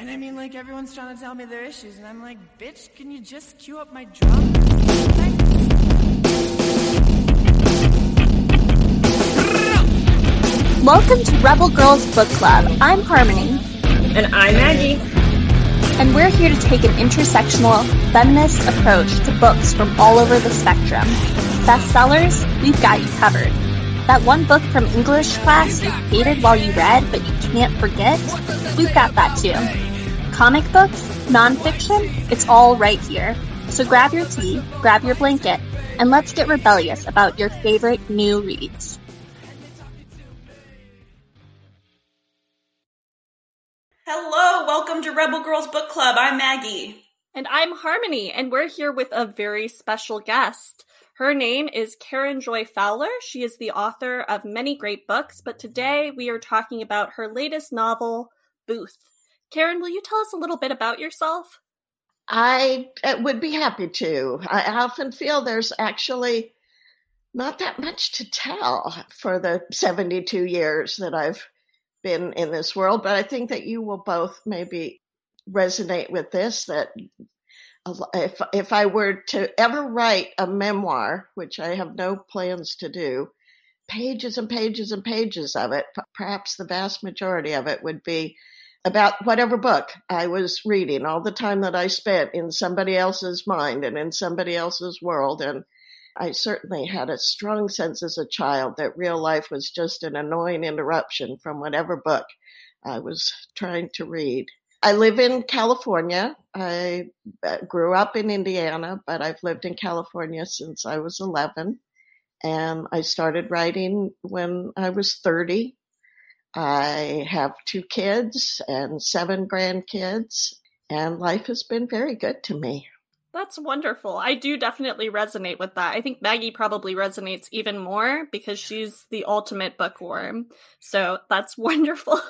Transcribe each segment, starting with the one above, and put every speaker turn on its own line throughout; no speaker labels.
And I mean, like, everyone's trying to tell me their issues, and I'm like, bitch, can you just cue up my drum?
Welcome to Rebel Girls Book Club. I'm Harmony.
And I'm Maggie.
And we're here to take an intersectional, feminist approach to books from all over the spectrum. Bestsellers, we've got you covered. That one book from English class you hated while you read, but you can't forget, we've got that too. Comic books, nonfiction, it's all right here. So grab your tea, grab your blanket, and let's get rebellious about your favorite new reads.
Hello, welcome to Rebel Girls Book Club. I'm Maggie.
And I'm Harmony, and we're here with a very special guest. Her name is Karen Joy Fowler. She is the author of many great books, but today we are talking about her latest novel, Booth. Karen, will you tell us a little bit about yourself?
I would be happy to. I often feel there's actually not that much to tell for the 72 years that I've been in this world, but I think that you will both maybe resonate with this that if if I were to ever write a memoir, which I have no plans to do, pages and pages and pages of it, perhaps the vast majority of it would be about whatever book I was reading, all the time that I spent in somebody else's mind and in somebody else's world. And I certainly had a strong sense as a child that real life was just an annoying interruption from whatever book I was trying to read. I live in California. I uh, grew up in Indiana, but I've lived in California since I was 11. And I started writing when I was 30. I have two kids and seven grandkids, and life has been very good to me.
That's wonderful. I do definitely resonate with that. I think Maggie probably resonates even more because she's the ultimate bookworm. So that's wonderful.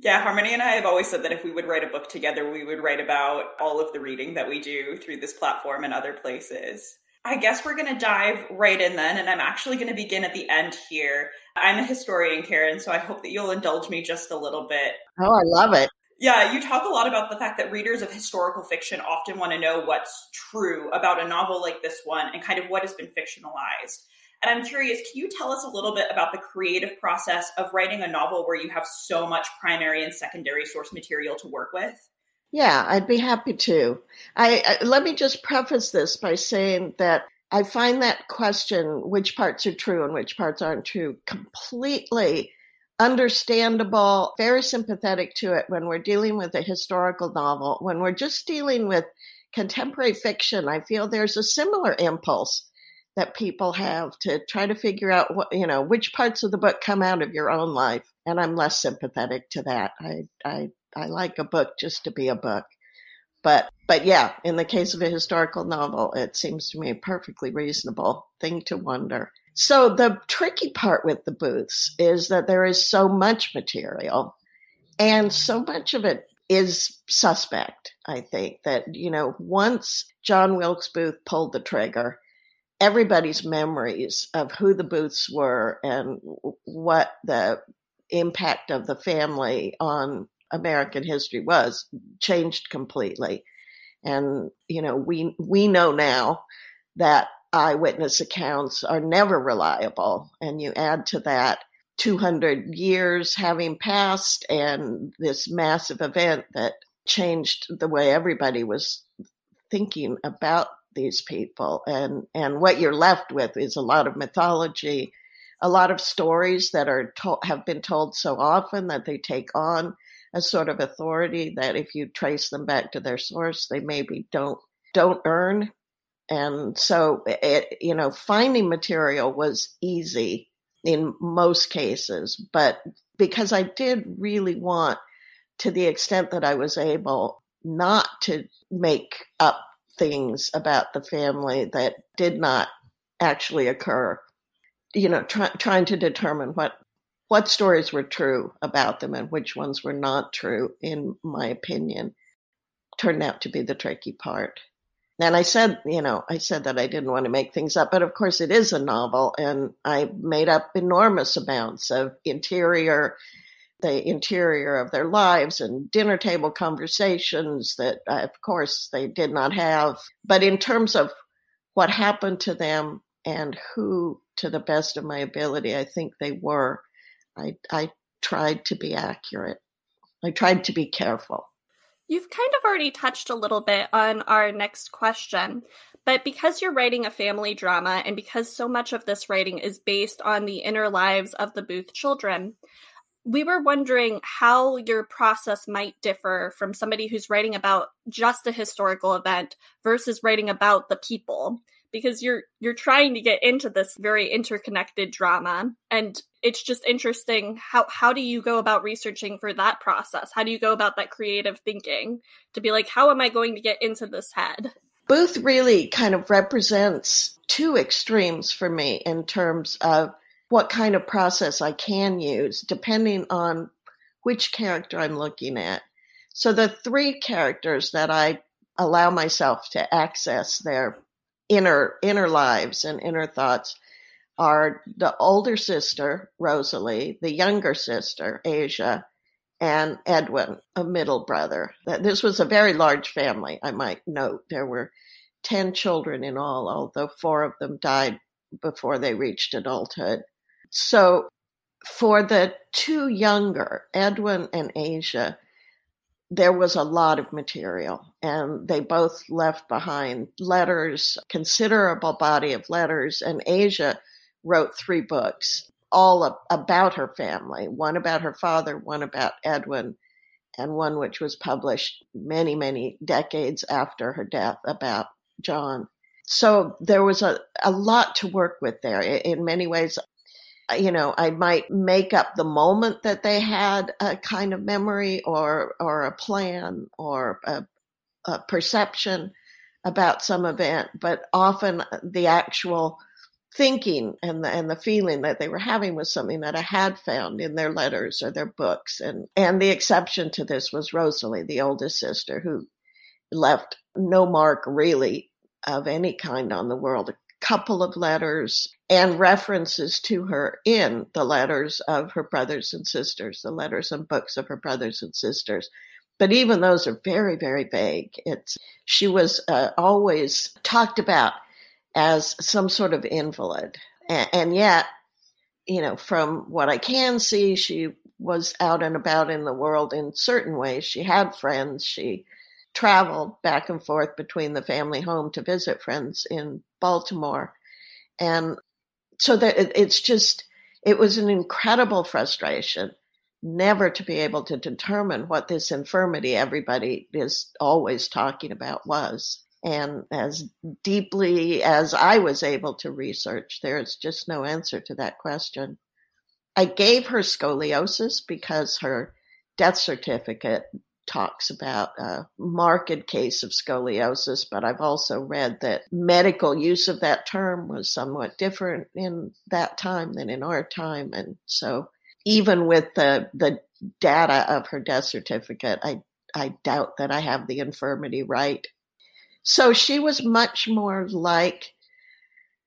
Yeah, Harmony and I have always said that if we would write a book together, we would write about all of the reading that we do through this platform and other places. I guess we're going to dive right in then, and I'm actually going to begin at the end here. I'm a historian, Karen, so I hope that you'll indulge me just a little bit.
Oh, I love it.
Yeah, you talk a lot about the fact that readers of historical fiction often want to know what's true about a novel like this one and kind of what has been fictionalized. And I'm curious, can you tell us a little bit about the creative process of writing a novel where you have so much primary and secondary source material to work with?
Yeah, I'd be happy to. I, I, let me just preface this by saying that I find that question, which parts are true and which parts aren't true, completely understandable, very sympathetic to it when we're dealing with a historical novel. When we're just dealing with contemporary fiction, I feel there's a similar impulse that people have to try to figure out what you know which parts of the book come out of your own life and i'm less sympathetic to that i i i like a book just to be a book. But but yeah in the case of a historical novel it seems to me a perfectly reasonable thing to wonder. So the tricky part with the booths is that there is so much material and so much of it is suspect i think that you know once john wilkes booth pulled the trigger everybody's memories of who the Booths were and what the impact of the family on American history was changed completely. And, you know, we, we know now that eyewitness accounts are never reliable. And you add to that 200 years having passed and this massive event that changed the way everybody was thinking about these people and and what you're left with is a lot of mythology a lot of stories that are to- have been told so often that they take on a sort of authority that if you trace them back to their source they maybe don't don't earn and so it you know finding material was easy in most cases but because I did really want to the extent that I was able not to make up things about the family that did not actually occur. You know, try, trying to determine what what stories were true about them and which ones were not true, in my opinion, turned out to be the tricky part. And I said, you know, I said that I didn't want to make things up, but of course it is a novel, and I made up enormous amounts of interior the interior of their lives and dinner table conversations that, uh, of course, they did not have. But in terms of what happened to them and who, to the best of my ability, I think they were, I, I tried to be accurate. I tried to be careful.
You've kind of already touched a little bit on our next question, but because you're writing a family drama and because so much of this writing is based on the inner lives of the Booth children, we were wondering how your process might differ from somebody who's writing about just a historical event versus writing about the people because you're you're trying to get into this very interconnected drama. And it's just interesting how how do you go about researching for that process? How do you go about that creative thinking to be like how am i going to get into this head?
Booth really kind of represents two extremes for me in terms of what kind of process i can use depending on which character i'm looking at. So the three characters that i allow myself to access their inner inner lives and inner thoughts are the older sister Rosalie, the younger sister Asia, and Edwin, a middle brother. This was a very large family, I might note. There were 10 children in all, although four of them died before they reached adulthood. So for the two younger, Edwin and Asia, there was a lot of material and they both left behind letters, considerable body of letters. And Asia wrote three books, all about her family, one about her father, one about Edwin, and one which was published many, many decades after her death about John. So there was a, a lot to work with there. In many ways, you know, I might make up the moment that they had a kind of memory or or a plan or a, a perception about some event, but often the actual thinking and the and the feeling that they were having was something that I had found in their letters or their books. And and the exception to this was Rosalie, the oldest sister, who left no mark really of any kind on the world. A couple of letters and references to her in the letters of her brothers and sisters, the letters and books of her brothers and sisters. But even those are very, very vague. It's she was uh, always talked about as some sort of invalid, and, and yet, you know, from what I can see, she was out and about in the world in certain ways. She had friends. She traveled back and forth between the family home to visit friends in Baltimore. And so that it's just it was an incredible frustration never to be able to determine what this infirmity everybody is always talking about was. And as deeply as I was able to research, there's just no answer to that question. I gave her scoliosis because her death certificate talks about a marked case of scoliosis, but I've also read that medical use of that term was somewhat different in that time than in our time. And so even with the, the data of her death certificate, I, I doubt that I have the infirmity right. So she was much more like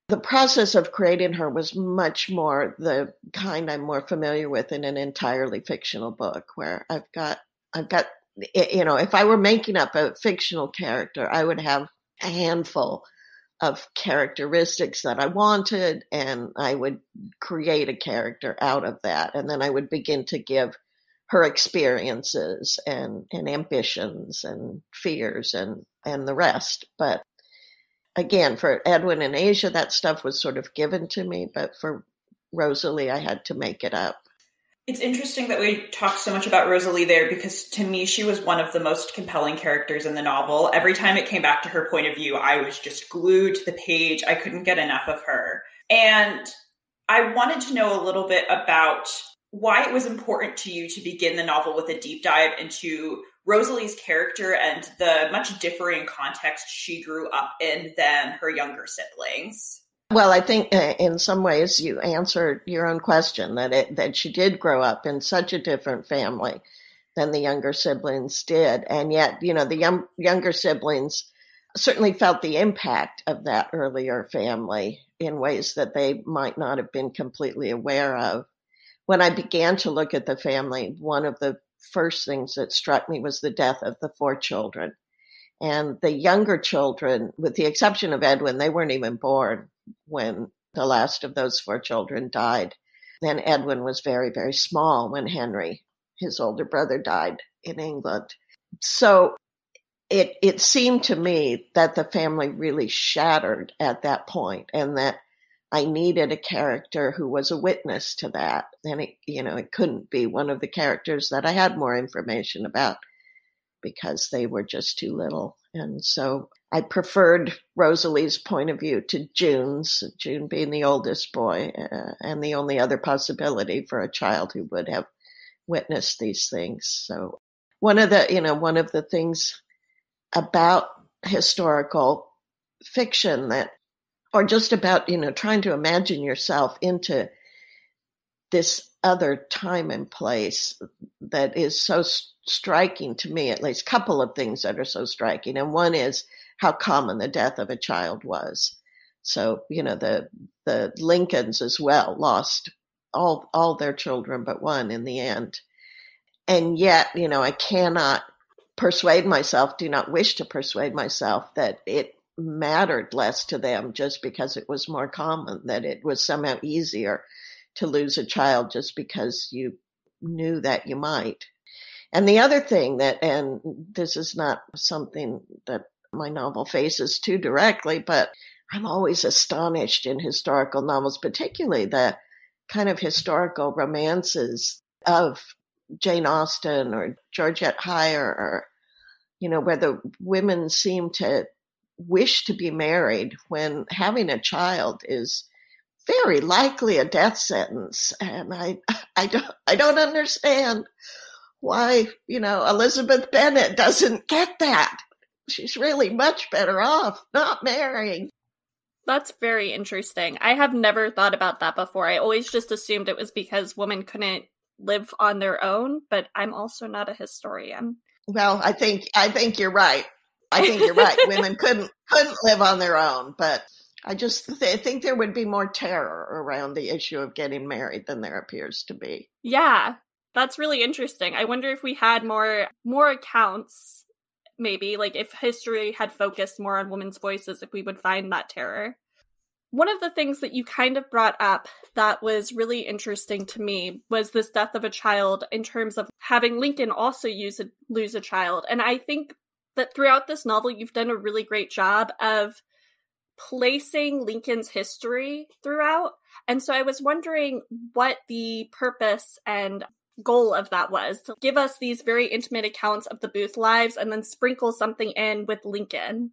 the process of creating her was much more the kind I'm more familiar with in an entirely fictional book where I've got I've got you know, if I were making up a fictional character, I would have a handful of characteristics that I wanted, and I would create a character out of that. And then I would begin to give her experiences and, and ambitions and fears and, and the rest. But again, for Edwin and Asia, that stuff was sort of given to me, but for Rosalie, I had to make it up.
It's interesting that we talked so much about Rosalie there because to me, she was one of the most compelling characters in the novel. Every time it came back to her point of view, I was just glued to the page. I couldn't get enough of her. And I wanted to know a little bit about why it was important to you to begin the novel with a deep dive into Rosalie's character and the much differing context she grew up in than her younger siblings.
Well, I think uh, in some ways you answered your own question that it, that she did grow up in such a different family than the younger siblings did, and yet you know the young, younger siblings certainly felt the impact of that earlier family in ways that they might not have been completely aware of. when I began to look at the family, one of the first things that struck me was the death of the four children. And the younger children, with the exception of Edwin, they weren't even born when the last of those four children died. Then Edwin was very, very small when Henry, his older brother, died in England. So it it seemed to me that the family really shattered at that point and that I needed a character who was a witness to that. And it, you know, it couldn't be one of the characters that I had more information about because they were just too little. And so I preferred Rosalie's point of view to June's, June being the oldest boy uh, and the only other possibility for a child who would have witnessed these things. So one of the, you know, one of the things about historical fiction that or just about you know trying to imagine yourself into this other time and place that is so striking to me at least a couple of things that are so striking and one is how common the death of a child was so you know the the lincolns as well lost all all their children but one in the end and yet you know i cannot persuade myself do not wish to persuade myself that it mattered less to them just because it was more common, that it was somehow easier to lose a child just because you knew that you might. And the other thing that, and this is not something that my novel faces too directly, but I'm always astonished in historical novels, particularly the kind of historical romances of Jane Austen or Georgette Heyer or, you know, where the women seem to wish to be married when having a child is very likely a death sentence. And i i don't i don't understand why you know elizabeth bennet doesn't get that she's really much better off not marrying
that's very interesting i have never thought about that before i always just assumed it was because women couldn't live on their own but i'm also not a historian
well i think i think you're right I think you're right. Women couldn't couldn't live on their own, but I just th- think there would be more terror around the issue of getting married than there appears to be.
Yeah, that's really interesting. I wonder if we had more more accounts, maybe like if history had focused more on women's voices, if we would find that terror. One of the things that you kind of brought up that was really interesting to me was this death of a child in terms of having Lincoln also use a, lose a child. And I think that throughout this novel, you've done a really great job of placing Lincoln's history throughout. And so I was wondering what the purpose and goal of that was to give us these very intimate accounts of the Booth lives and then sprinkle something in with Lincoln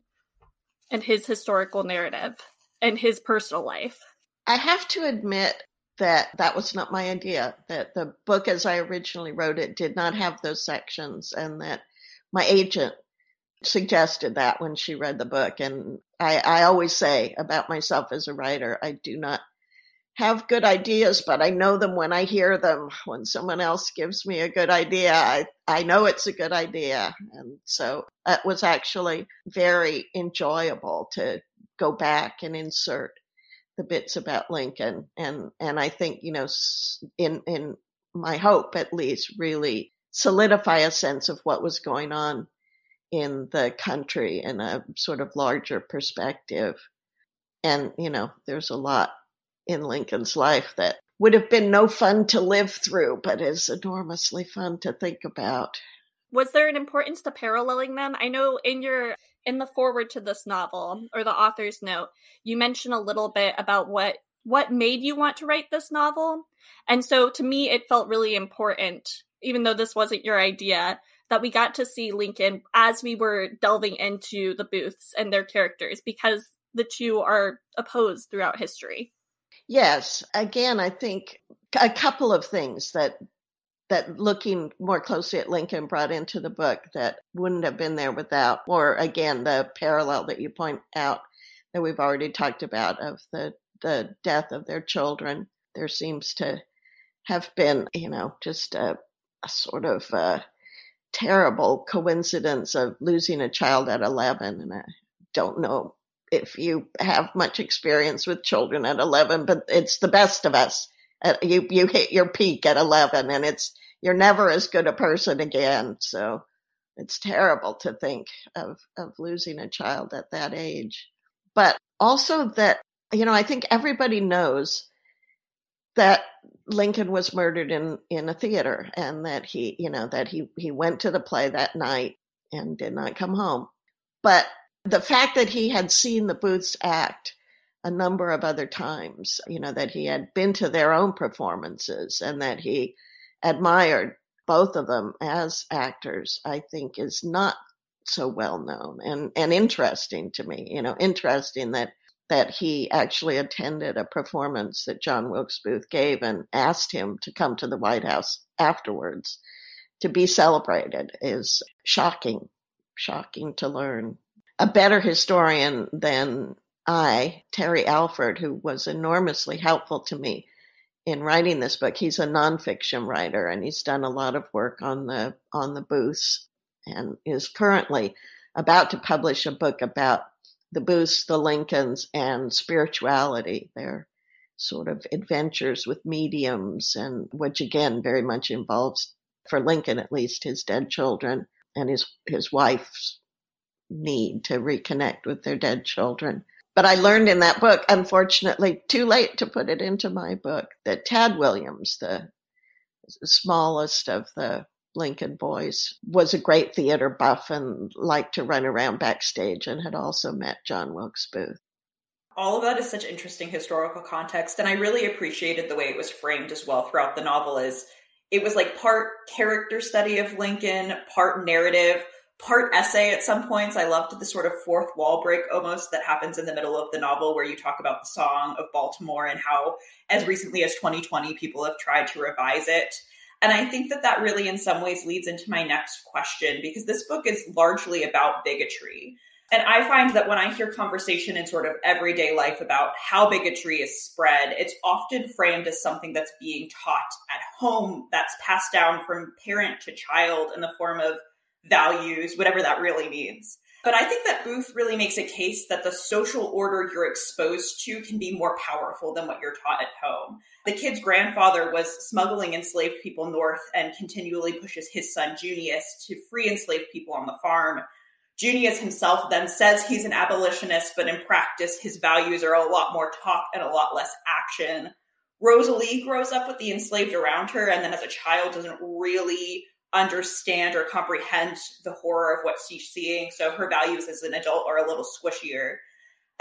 and his historical narrative and his personal life.
I have to admit that that was not my idea, that the book as I originally wrote it did not have those sections, and that my agent suggested that when she read the book. And I, I always say about myself as a writer, I do not have good ideas, but I know them when I hear them. When someone else gives me a good idea, I, I know it's a good idea. And so it was actually very enjoyable to go back and insert the bits about Lincoln. And, and I think, you know, in, in my hope at least, really solidify a sense of what was going on in the country in a sort of larger perspective. And, you know, there's a lot in Lincoln's life that would have been no fun to live through, but is enormously fun to think about.
Was there an importance to paralleling them? I know in your in the forward to this novel or the author's note, you mention a little bit about what what made you want to write this novel. And so to me it felt really important even though this wasn't your idea that we got to see Lincoln as we were delving into the booths and their characters because the two are opposed throughout history.
Yes, again, I think a couple of things that that looking more closely at Lincoln brought into the book that wouldn't have been there without, or again, the parallel that you point out that we've already talked about of the the death of their children. There seems to have been, you know, just a, a sort of uh, terrible coincidence of losing a child at 11. And I don't know if you have much experience with children at 11, but it's the best of us. Uh, you you hit your peak at 11 and it's you're never as good a person again. So it's terrible to think of of losing a child at that age. But also that you know i think everybody knows that lincoln was murdered in in a theater and that he you know that he he went to the play that night and did not come home. But the fact that he had seen the booths act a number of other times, you know, that he had been to their own performances and that he admired both of them as actors, I think is not so well known and, and interesting to me, you know, interesting that that he actually attended a performance that John Wilkes Booth gave and asked him to come to the White House afterwards to be celebrated is shocking, shocking to learn. A better historian than I, Terry Alford, who was enormously helpful to me in writing this book. He's a nonfiction writer and he's done a lot of work on the on the booths and is currently about to publish a book about the Booths, the Lincolns, and spirituality. Their sort of adventures with mediums, and which again very much involves, for Lincoln at least, his dead children and his his wife's need to reconnect with their dead children. But I learned in that book, unfortunately, too late to put it into my book, that Tad Williams, the smallest of the Lincoln boys, was a great theater buff and liked to run around backstage and had also met John Wilkes Booth.
All of that is such interesting historical context, and I really appreciated the way it was framed as well throughout the novel. Is it was like part character study of Lincoln, part narrative, part essay at some points. I loved the sort of fourth wall break almost that happens in the middle of the novel where you talk about the song of Baltimore and how, as recently as 2020, people have tried to revise it. And I think that that really, in some ways, leads into my next question because this book is largely about bigotry. And I find that when I hear conversation in sort of everyday life about how bigotry is spread, it's often framed as something that's being taught at home, that's passed down from parent to child in the form of values, whatever that really means. But I think that Booth really makes a case that the social order you're exposed to can be more powerful than what you're taught at home. The kid's grandfather was smuggling enslaved people north and continually pushes his son Junius to free enslaved people on the farm. Junius himself then says he's an abolitionist, but in practice, his values are a lot more talk and a lot less action. Rosalie grows up with the enslaved around her, and then as a child doesn't really understand or comprehend the horror of what she's seeing. So her values as an adult are a little squishier.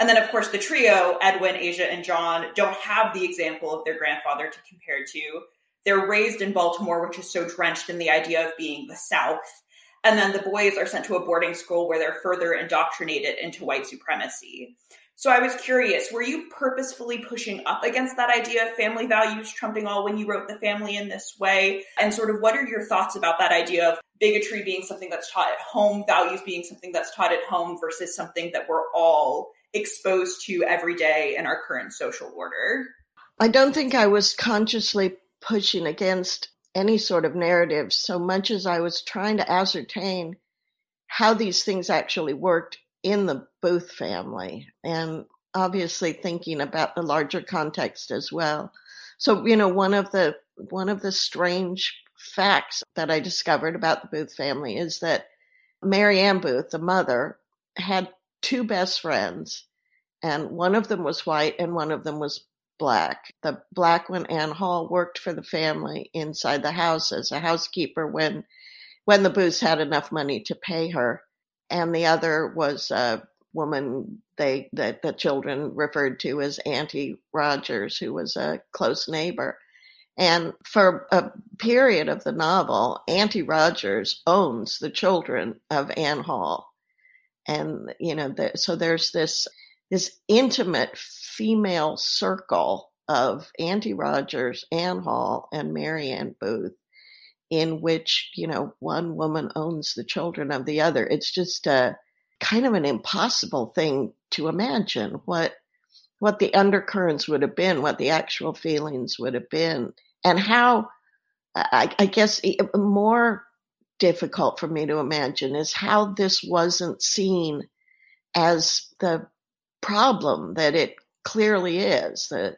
And then, of course, the trio, Edwin, Asia, and John, don't have the example of their grandfather to compare to. They're raised in Baltimore, which is so drenched in the idea of being the South. And then the boys are sent to a boarding school where they're further indoctrinated into white supremacy. So I was curious, were you purposefully pushing up against that idea of family values trumping all when you wrote The Family in this way? And sort of what are your thoughts about that idea of bigotry being something that's taught at home, values being something that's taught at home versus something that we're all exposed to every day in our current social order?
I don't think I was consciously pushing against any sort of narrative so much as I was trying to ascertain how these things actually worked in the Booth family and obviously thinking about the larger context as well. So, you know, one of the one of the strange facts that I discovered about the Booth family is that Mary Ann Booth, the mother, had two best friends, and one of them was white and one of them was black. The black one, Ann Hall, worked for the family inside the house as a housekeeper when when the Booths had enough money to pay her and the other was a woman they that the children referred to as Auntie Rogers, who was a close neighbor. And for a period of the novel, Auntie Rogers owns the children of Ann Hall, and you know, the, so there's this this intimate female circle of Auntie Rogers, Ann Hall, and Mary Ann Booth in which, you know, one woman owns the children of the other. It's just a kind of an impossible thing to imagine what what the undercurrents would have been, what the actual feelings would have been, and how I, I guess more difficult for me to imagine is how this wasn't seen as the problem that it clearly is. That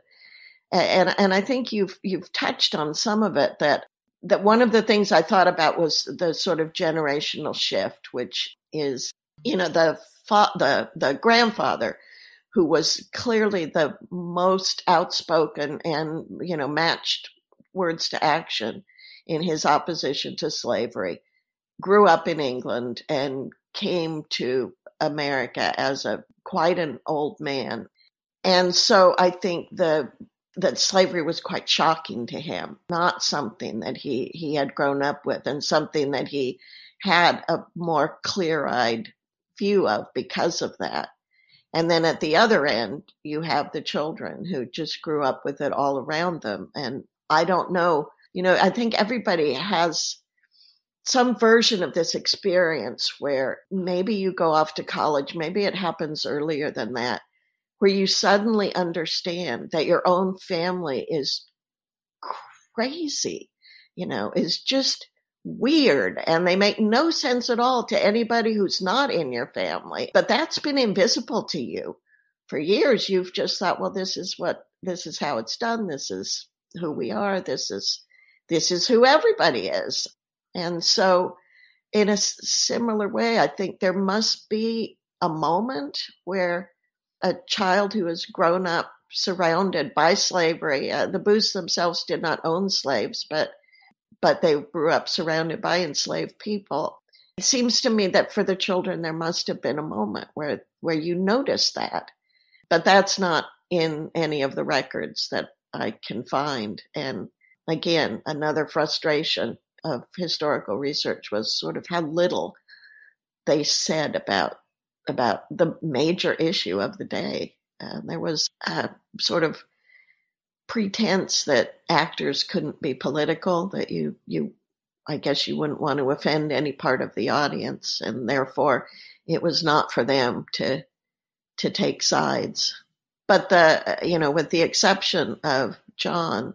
And and I think you've you've touched on some of it that that one of the things I thought about was the sort of generational shift, which is you know the fa- the the grandfather who was clearly the most outspoken and you know matched words to action in his opposition to slavery grew up in England and came to America as a quite an old man. And so I think the that slavery was quite shocking to him, not something that he, he had grown up with and something that he had a more clear eyed view of because of that. And then at the other end, you have the children who just grew up with it all around them. And I don't know, you know, I think everybody has some version of this experience where maybe you go off to college, maybe it happens earlier than that, where you suddenly understand that your own family is crazy, you know, is just weird and they make no sense at all to anybody who's not in your family. But that's been invisible to you. For years, you've just thought, well, this is what, this is how it's done. This is who we are. This is, this is who everybody is. And so, in a similar way, I think there must be a moment where a child who has grown up surrounded by slavery, uh, the Booths themselves did not own slaves, but but they grew up surrounded by enslaved people. It seems to me that for the children there must have been a moment where where you notice that, but that's not in any of the records that I can find. And again, another frustration of historical research was sort of how little they said about about the major issue of the day. Uh, there was a sort of pretense that actors couldn't be political, that you you I guess you wouldn't want to offend any part of the audience, and therefore it was not for them to to take sides. But the you know, with the exception of John,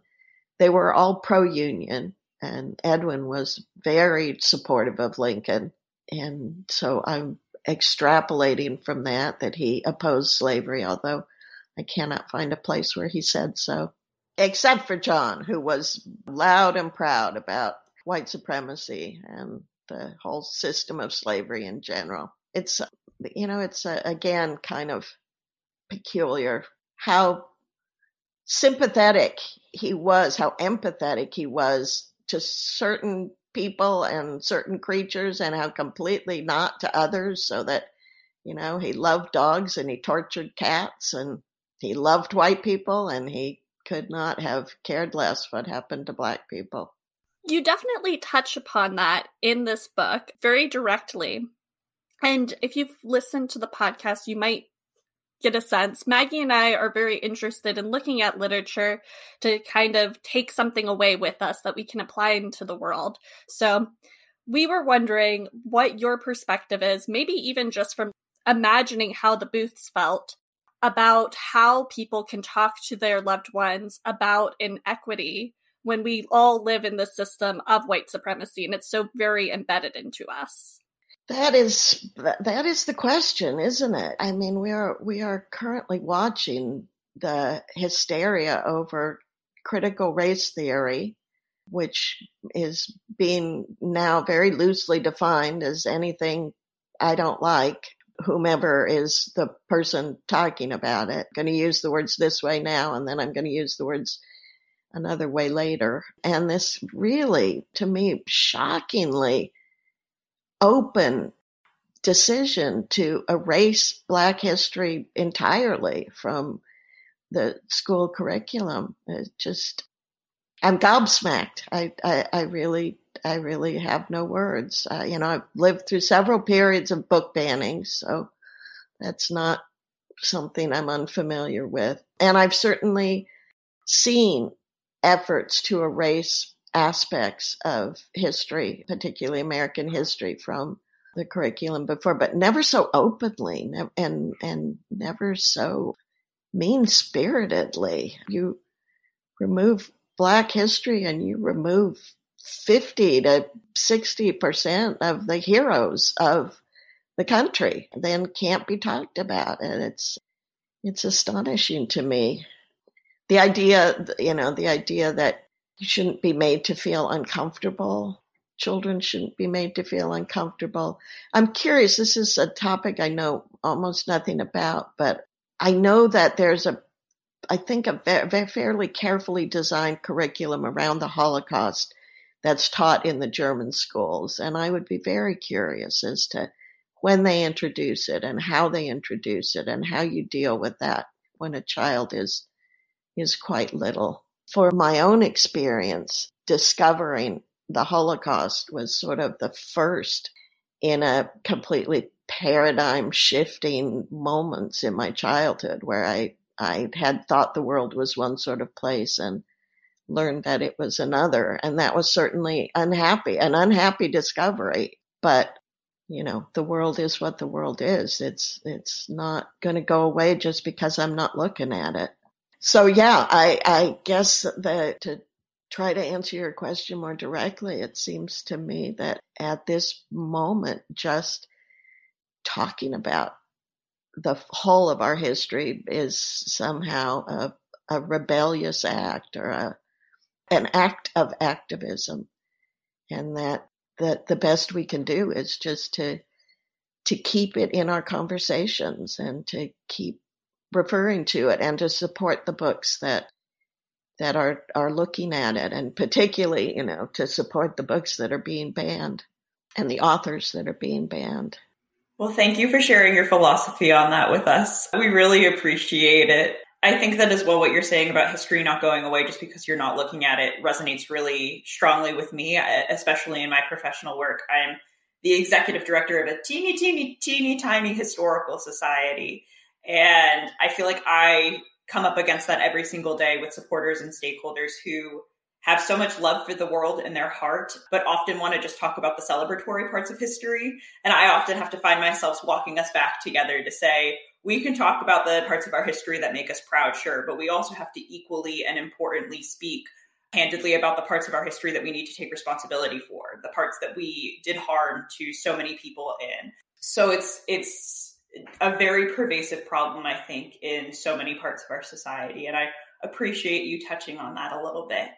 they were all pro union and Edwin was very supportive of Lincoln. And so I'm extrapolating from that that he opposed slavery, although I cannot find a place where he said so, except for John, who was loud and proud about white supremacy and the whole system of slavery in general. It's, you know, it's a, again kind of peculiar how sympathetic he was, how empathetic he was to certain people and certain creatures and how completely not to others so that you know he loved dogs and he tortured cats and he loved white people and he could not have cared less what happened to black people.
You definitely touch upon that in this book very directly. And if you've listened to the podcast you might get a sense. Maggie and I are very interested in looking at literature to kind of take something away with us that we can apply into the world. So we were wondering what your perspective is, maybe even just from imagining how the Booths felt about how people can talk to their loved ones about inequity when we all live in the system of white supremacy and it's so very embedded into us.
That is that is the question, isn't it? I mean, we are we are currently watching the hysteria over critical race theory, which is being now very loosely defined as anything I don't like, whomever is the person talking about it. Going to use the words this way now, and then I'm going to use the words another way later. And this really, to me, shockingly open decision to erase Black history entirely from the school curriculum. It just, I'm gobsmacked. I, I, I really, I really have no words. Uh, you know, I've lived through several periods of book banning, so that's not something I'm unfamiliar with. And I've certainly seen efforts to erase aspects of history, particularly American history, from the curriculum before, but never so openly and and never so mean spiritedly. You remove Black history and you remove fifty to sixty percent of the heroes of the country, then can't be talked about, and it's it's astonishing to me. the idea, you know, the idea that shouldn't be made to feel uncomfortable. Children shouldn't be made to feel uncomfortable. I'm curious. This is a topic I know almost nothing about, but I know that there's a, I think a very, fairly carefully designed curriculum around the Holocaust that's taught in the German schools. And I would be very curious as to when they introduce it and how they introduce it and how you deal with that when a child is is quite little. For my own experience, discovering the Holocaust was sort of the first in a completely paradigm shifting moments in my childhood where I I had thought the world was one sort of place and learned that it was another. And that was certainly unhappy, an unhappy discovery. But, you know, the world is what the world is. It's, it's not going to go away just because I'm not looking at it. So yeah, I, I guess that to try to answer your question more directly, it seems to me that at this moment, just talking about the whole of our history is somehow a, a rebellious act or a an act of activism. And that that the best we can do is just to to keep it in our conversations and to keep referring to it and to support the books that that are are looking at it and particularly you know to support the books that are being banned and the authors that are being banned
well thank you for sharing your philosophy on that with us we really appreciate it I think that as well what you're saying about history not going away just because you're not looking at it resonates really strongly with me, uh, especially in my professional work. I'm the executive director of a teeny, teeny, teeny, tiny historical society. And I feel like I come up against that every single day with supporters and stakeholders who have so much love for the world in their heart, but often want to just talk about the celebratory parts of history. And I often have to find myself walking us back together to say, we can talk about the parts of our history that make us proud, sure, but we also have to equally and importantly speak candidly about the parts of our history that we need to take responsibility for, the parts that we did harm to so many people in. So it's it's a very pervasive problem, I think, in so many parts of our society. And I appreciate you touching on that a little bit.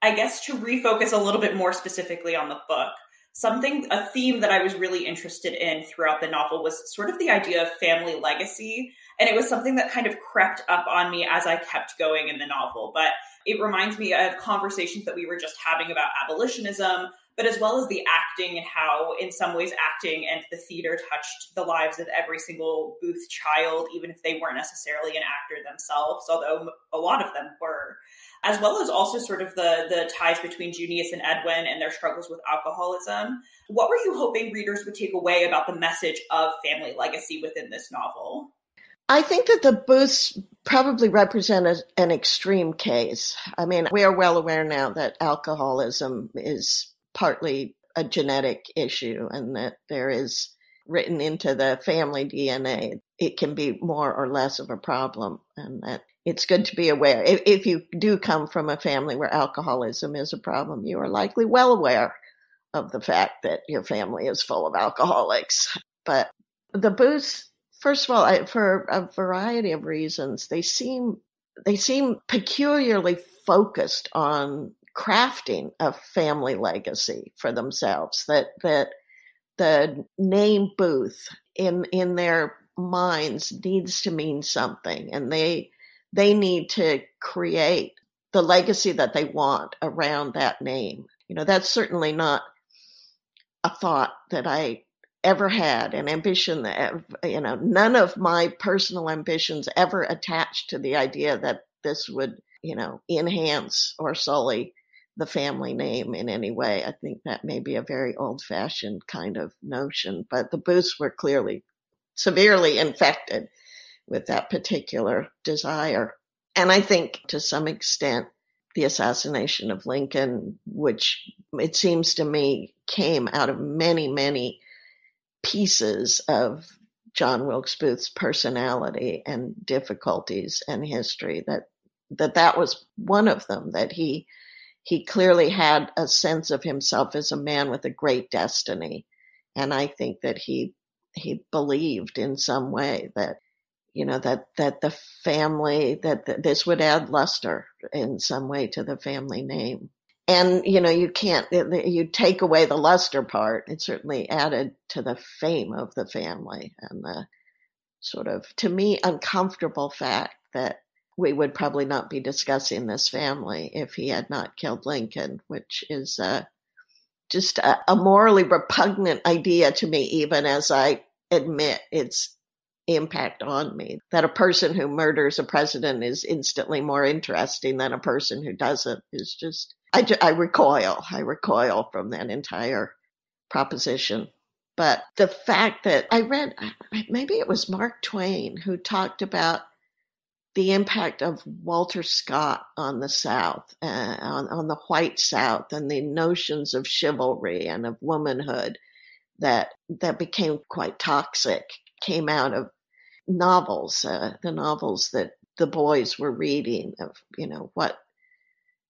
I guess to refocus a little bit more specifically on the book, something a theme that I was really interested in throughout the novel was sort of the idea of family legacy. And it was something that kind of crept up on me as I kept going in the novel. But it reminds me of conversations that we were just having about abolitionism, but as well as the acting and how, in some ways, acting and the theater touched the lives of every single Booth child, even if they weren't necessarily an actor themselves, although a lot of them were as well as also sort of the the ties between Junius and Edwin and their struggles with alcoholism. What were you hoping readers would take away about the message of family legacy within this novel?
I think that the Booths probably represent a, an extreme case. I mean, we are well aware now that alcoholism is partly a genetic issue and that there is written into the family DNA. It can be more or less of a problem and that it's good to be aware. If, if you do come from a family where alcoholism is a problem, you are likely well aware of the fact that your family is full of alcoholics. But the Booths, first of all, I, for a variety of reasons, they seem they seem peculiarly focused on crafting a family legacy for themselves. That that the name Booth in in their minds needs to mean something, and they they need to create the legacy that they want around that name. You know, that's certainly not a thought that I ever had, an ambition that, you know, none of my personal ambitions ever attached to the idea that this would, you know, enhance or sully the family name in any way. I think that may be a very old fashioned kind of notion, but the Booths were clearly severely infected with that particular desire. And I think to some extent, the assassination of Lincoln, which it seems to me came out of many, many pieces of John Wilkes Booth's personality and difficulties and history, that that that was one of them, that he he clearly had a sense of himself as a man with a great destiny. And I think that he he believed in some way that you know that that the family that, this would add luster in some way to the family name and you know you can't you take away the luster part it certainly added to the fame of the family and the sort of to me uncomfortable fact that we would probably not be discussing this family if he had not killed lincoln which is just a, a morally repugnant idea to me even as i admit its impact on me that a person who murders a president is instantly more interesting than a person who doesn't is just I, I recoil. I recoil from that entire proposition. But the fact that I read, maybe it was Mark Twain who talked about the impact of Walter Scott on the South, uh, on, on the white South, and the notions of chivalry and of womanhood that that became quite toxic came out of novels, uh, the novels that the boys were reading of you know what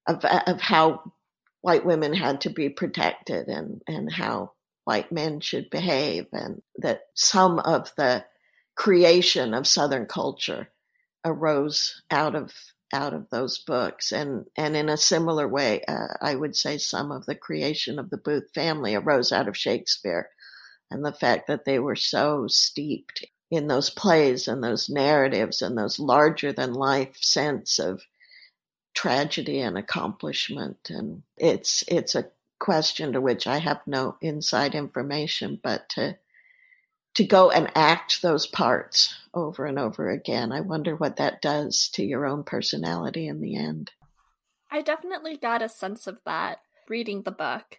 of of how white women had to be protected and and how white men should behave and that some of the creation of southern culture arose out of out of those books and and in a similar way uh, i would say some of the creation of the booth family arose out of shakespeare and the fact that they were so steeped in those plays and those narratives and those larger than life sense of tragedy and accomplishment. And it's it's a question to which I have no inside information, but to to go and act those parts over and over again, I wonder what that does to your own personality in the end.
I definitely got a sense of that reading the book.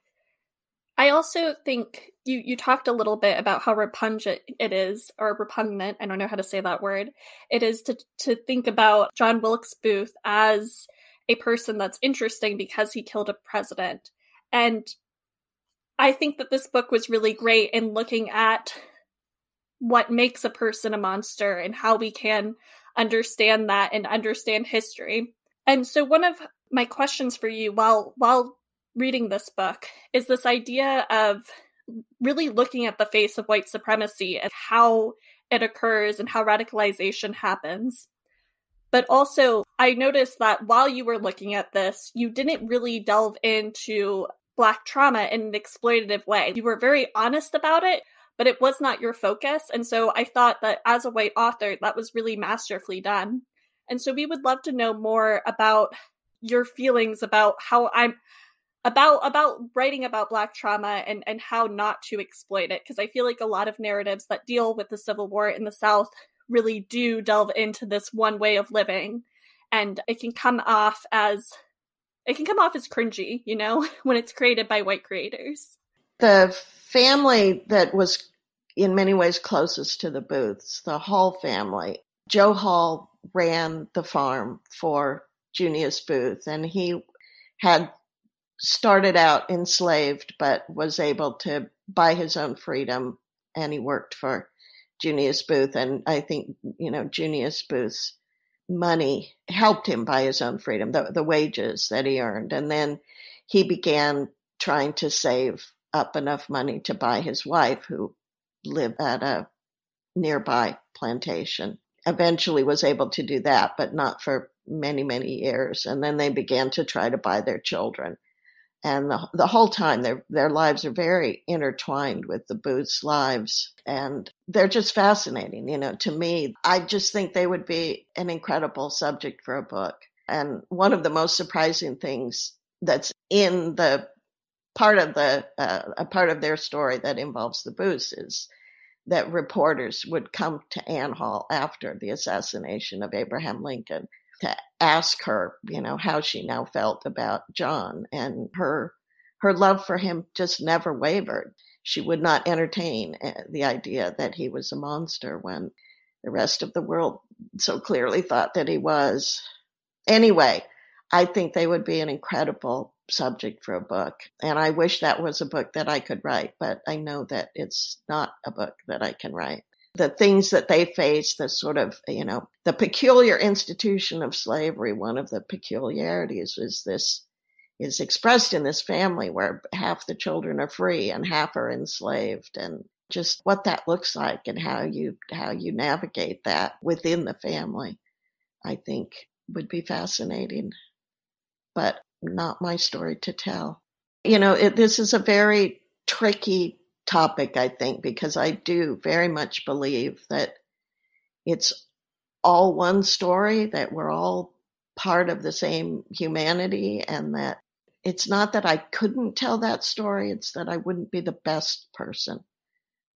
I also think you you talked a little bit about how repugnant it is, or repugnant. I don't know how to say that word. It is to to think about John Wilkes Booth as a person that's interesting because he killed a president. And I think that this book was really great in looking at what makes a person a monster and how we can understand that and understand history. And so one of my questions for you while while reading this book is this idea of really looking at the face of white supremacy and how it occurs and how radicalization happens. But also, I noticed that while you were looking at this, you didn't really delve into Black trauma in an exploitative way. You were very honest about it, but it was not your focus. And so I thought that as a white author, that was really masterfully done. And so we would love to know more about your feelings about how I'm about about writing about black trauma and and how not to exploit it because I feel like a lot of narratives that deal with the civil war in the south really do delve into this one way of living and it can come off as it can come off as cringy, you know, when it's created by white creators.
The family that was in many ways closest to the Booths, the Hall family, Joe Hall ran the farm for Junius Booth, and he had started out enslaved, but was able to buy his own freedom, and he worked for Junius Booth, and I think you know Junius Booth's money helped him buy his own freedom, the, the wages that he earned, and then he began trying to save up enough money to buy his wife, who lived at a nearby plantation. Eventually, was able to do that, but not for many many years, and then they began to try to buy their children and the, the whole time their their lives are very intertwined with the Booths' lives, and they're just fascinating. You know, to me, I just think they would be an incredible subject for a book. And one of the most surprising things that's in the part of the uh, a part of their story that involves the Booths is that reporters would come to Ann Hall after the assassination of Abraham Lincoln to ask her, you know, how she now felt about John and her her love for him just never wavered. She would not entertain eh, the idea that he was a monster when the rest of the world so clearly thought that he was. Anyway, I think they would be an incredible subject for a book. And I wish that was a book that I could write, but I know that it's not a book that I can write the things that they face, the sort of, you know, the peculiar institution of slavery, one of the peculiarities is this is expressed in this family where half the children are free and half are enslaved and just what that looks like and how you how you navigate that within the family i think would be fascinating but not my story to tell you know it, this is a very tricky topic i think because i do very much believe that it's all one story that we're all part of the same humanity and that it's not that I couldn't tell that story, it's that I wouldn't be the best person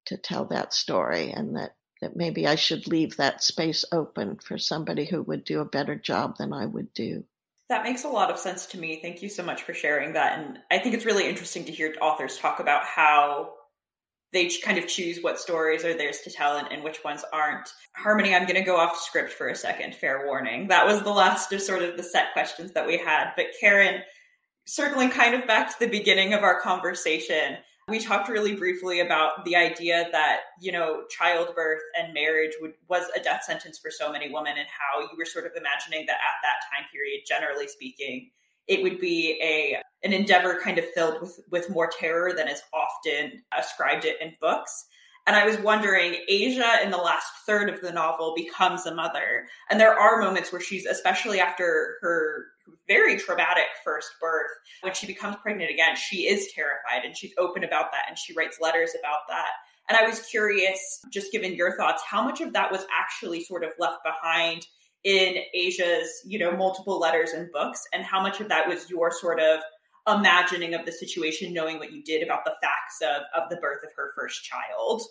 to tell that story and that that maybe I should leave that space open for somebody who would do a better job than I would do.
That makes a lot of sense to me. Thank you so much for sharing that. And I think it's really interesting to hear authors talk about how they kind of choose what stories are theirs to tell and, and which ones aren't. Harmony, I'm going to go off script for a second, fair warning. That was the last of sort of the set questions that we had. But Karen, circling kind of back to the beginning of our conversation, we talked really briefly about the idea that you know childbirth and marriage would, was a death sentence for so many women and how you were sort of imagining that at that time period generally speaking it would be a an endeavor kind of filled with with more terror than is often ascribed it in books and I was wondering, Asia in the last third of the novel becomes a mother. And there are moments where she's, especially after her very traumatic first birth, when she becomes pregnant again, she is terrified and she's open about that and she writes letters about that. And I was curious, just given your thoughts, how much of that was actually sort of left behind in Asia's, you know, multiple letters and books, and how much of that was your sort of imagining of the situation, knowing what you did about the facts of, of the birth of her first child?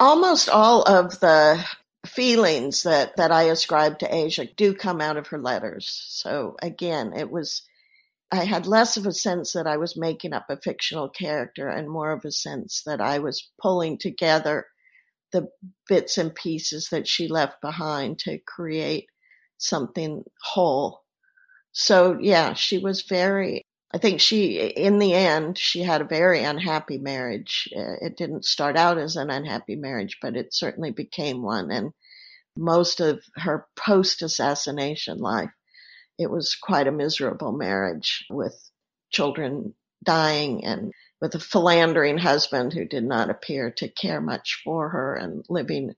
Almost all of the feelings that, that I ascribe to Asia do come out of her letters. So again, it was, I had less of a sense that I was making up a fictional character and more of a sense that I was pulling together the bits and pieces that she left behind to create something whole. So yeah, she was very I think she, in the end, she had a very unhappy marriage. Uh, it didn't start out as an unhappy marriage, but it certainly became one. And most of her post assassination life, it was quite a miserable marriage with children dying and with a philandering husband who did not appear to care much for her and living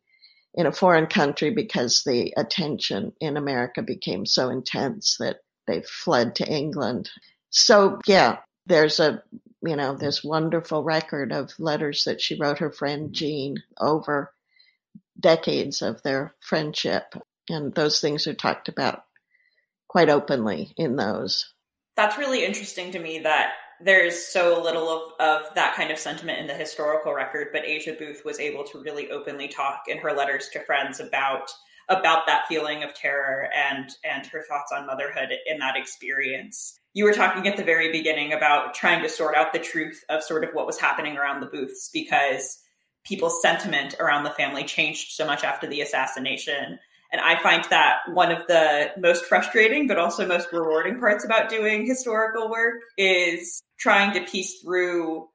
in a foreign country because the attention in America became so intense that they fled to England so yeah, there's a you know this wonderful record of letters that she wrote her friend Jean over decades of their friendship, and those things are talked about quite openly in those.
That's really interesting to me that there's so little of, of that kind of sentiment in the historical record, but Asia Booth was able to really openly talk in her letters to friends about about that feeling of terror and and her thoughts on motherhood in that experience you were talking at the very beginning about trying to sort out the truth of sort of what was happening around the booths because people's sentiment around the family changed so much after the assassination. And I find that one of the most frustrating, but also most rewarding parts about doing historical work is trying to piece through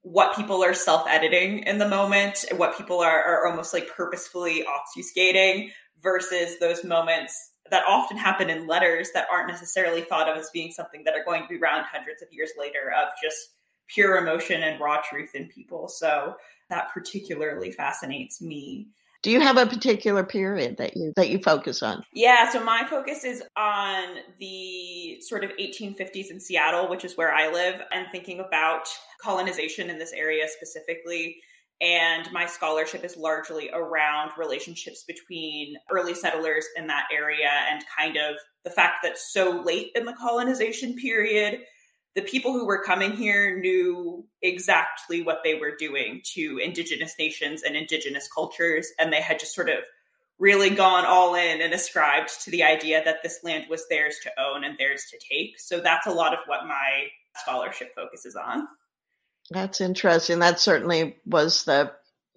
what people are self editing in the moment, and what people are, are almost like purposefully obfuscating versus those moments that often happen in letters that aren't necessarily thought of as being something that are going to be around hundreds of years later of just pure emotion and raw truth in people. So that particularly fascinates me.
Do you have a particular period that you that you focus on?
Yeah, so my focus is on the sort of 1850s in Seattle, which is where I live, and thinking about colonization in this area specifically and my scholarship is largely around relationships between early settlers in that area and kind of the fact that so late in the colonization period, the people who were coming here knew exactly what they were doing to indigenous nations and indigenous cultures. And they had just sort of really gone all in and ascribed to the idea that this land was theirs to own and theirs to take. So that's a lot of what my scholarship focuses on.
That's interesting. That certainly was the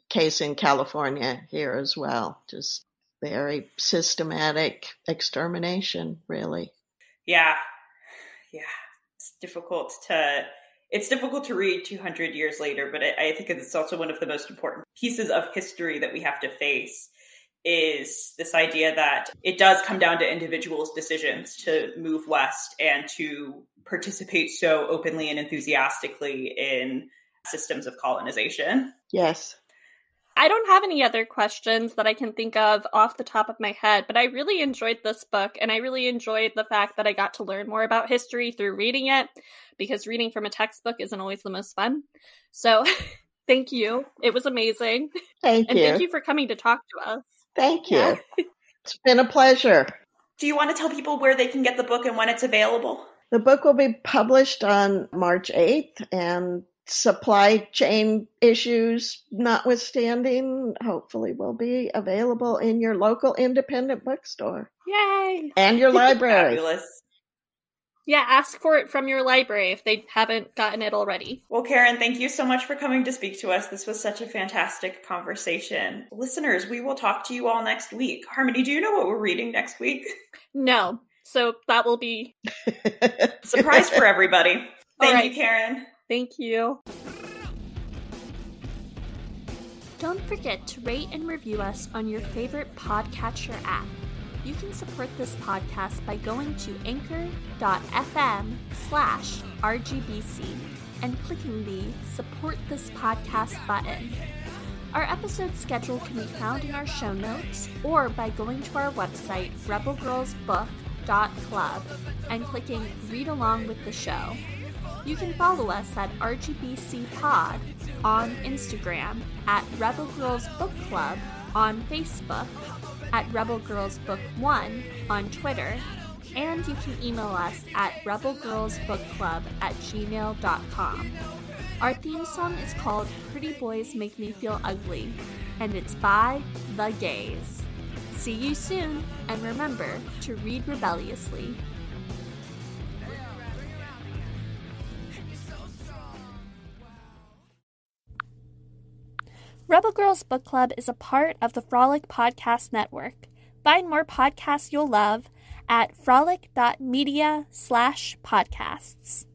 case in California here as well. Just very systematic extermination, really.
Yeah. Yeah. It's difficult to it's difficult to read 200 years later, but I, I think it's also one of the most important pieces of history that we have to face is this idea that it does come down to individuals' decisions to move west and to participate so openly and enthusiastically in systems of colonization.
Yes.
I don't have any other questions that I can think of off the top of my head, but I really enjoyed this book and I really enjoyed the fact that I got to learn more about history through reading it because reading from a textbook isn't always the most fun. So thank you. It was amazing.
Thank
and
you.
And thank you for coming to talk to us.
Thank you.
Yeah.
it's been a pleasure.
Do you want to tell people where they can get the book and when it's available?
The book will be published on March 8th, and supply chain issues notwithstanding, hopefully will be available in your local independent bookstore
Yay!
and your library.
Fabulous.
Yeah, ask for it from your library if they haven't gotten it already.
Well, Karen, thank you so much for coming to speak to us. This was such a fantastic conversation. Listeners, we will talk to you all next week. Harmony, do you know what we're reading next week?
No. So that will be
Surprise for everybody. Thank
right.
you, Karen.
Thank you.
Don't forget to rate and review us on your favorite podcatcher app. You can support this podcast by going to anchor.fm slash RGBC and clicking the Support This Podcast button. Our episode schedule can be found in our show notes or by going to our website, rebelgirlsbook.club, and clicking Read Along with the Show. You can follow us at RGBC Pod on Instagram, at Rebel Girls Book Club on Facebook, at Rebel Girls Book One on Twitter, and you can email us at rebelgirlsbookclub at gmail.com. Our theme song is called Pretty Boys Make Me Feel Ugly, and it's by The Gays. See you soon, and remember to read rebelliously. Rebel Girls Book Club is a part of the Frolic Podcast Network. Find more podcasts you'll love at frolic.media slash podcasts.